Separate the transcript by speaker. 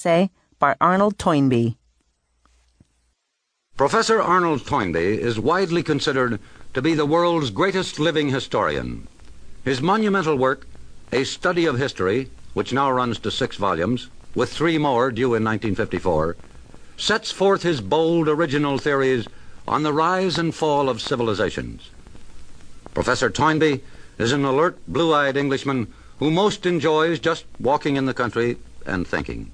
Speaker 1: Say, by Arnold Toynbee.
Speaker 2: Professor Arnold Toynbee is widely considered to be the world's greatest living historian. His monumental work, A Study of History, which now runs to six volumes, with three more due in 1954, sets forth his bold original theories on the rise and fall of civilizations. Professor Toynbee is an alert, blue-eyed Englishman who most enjoys just walking in the country and thinking.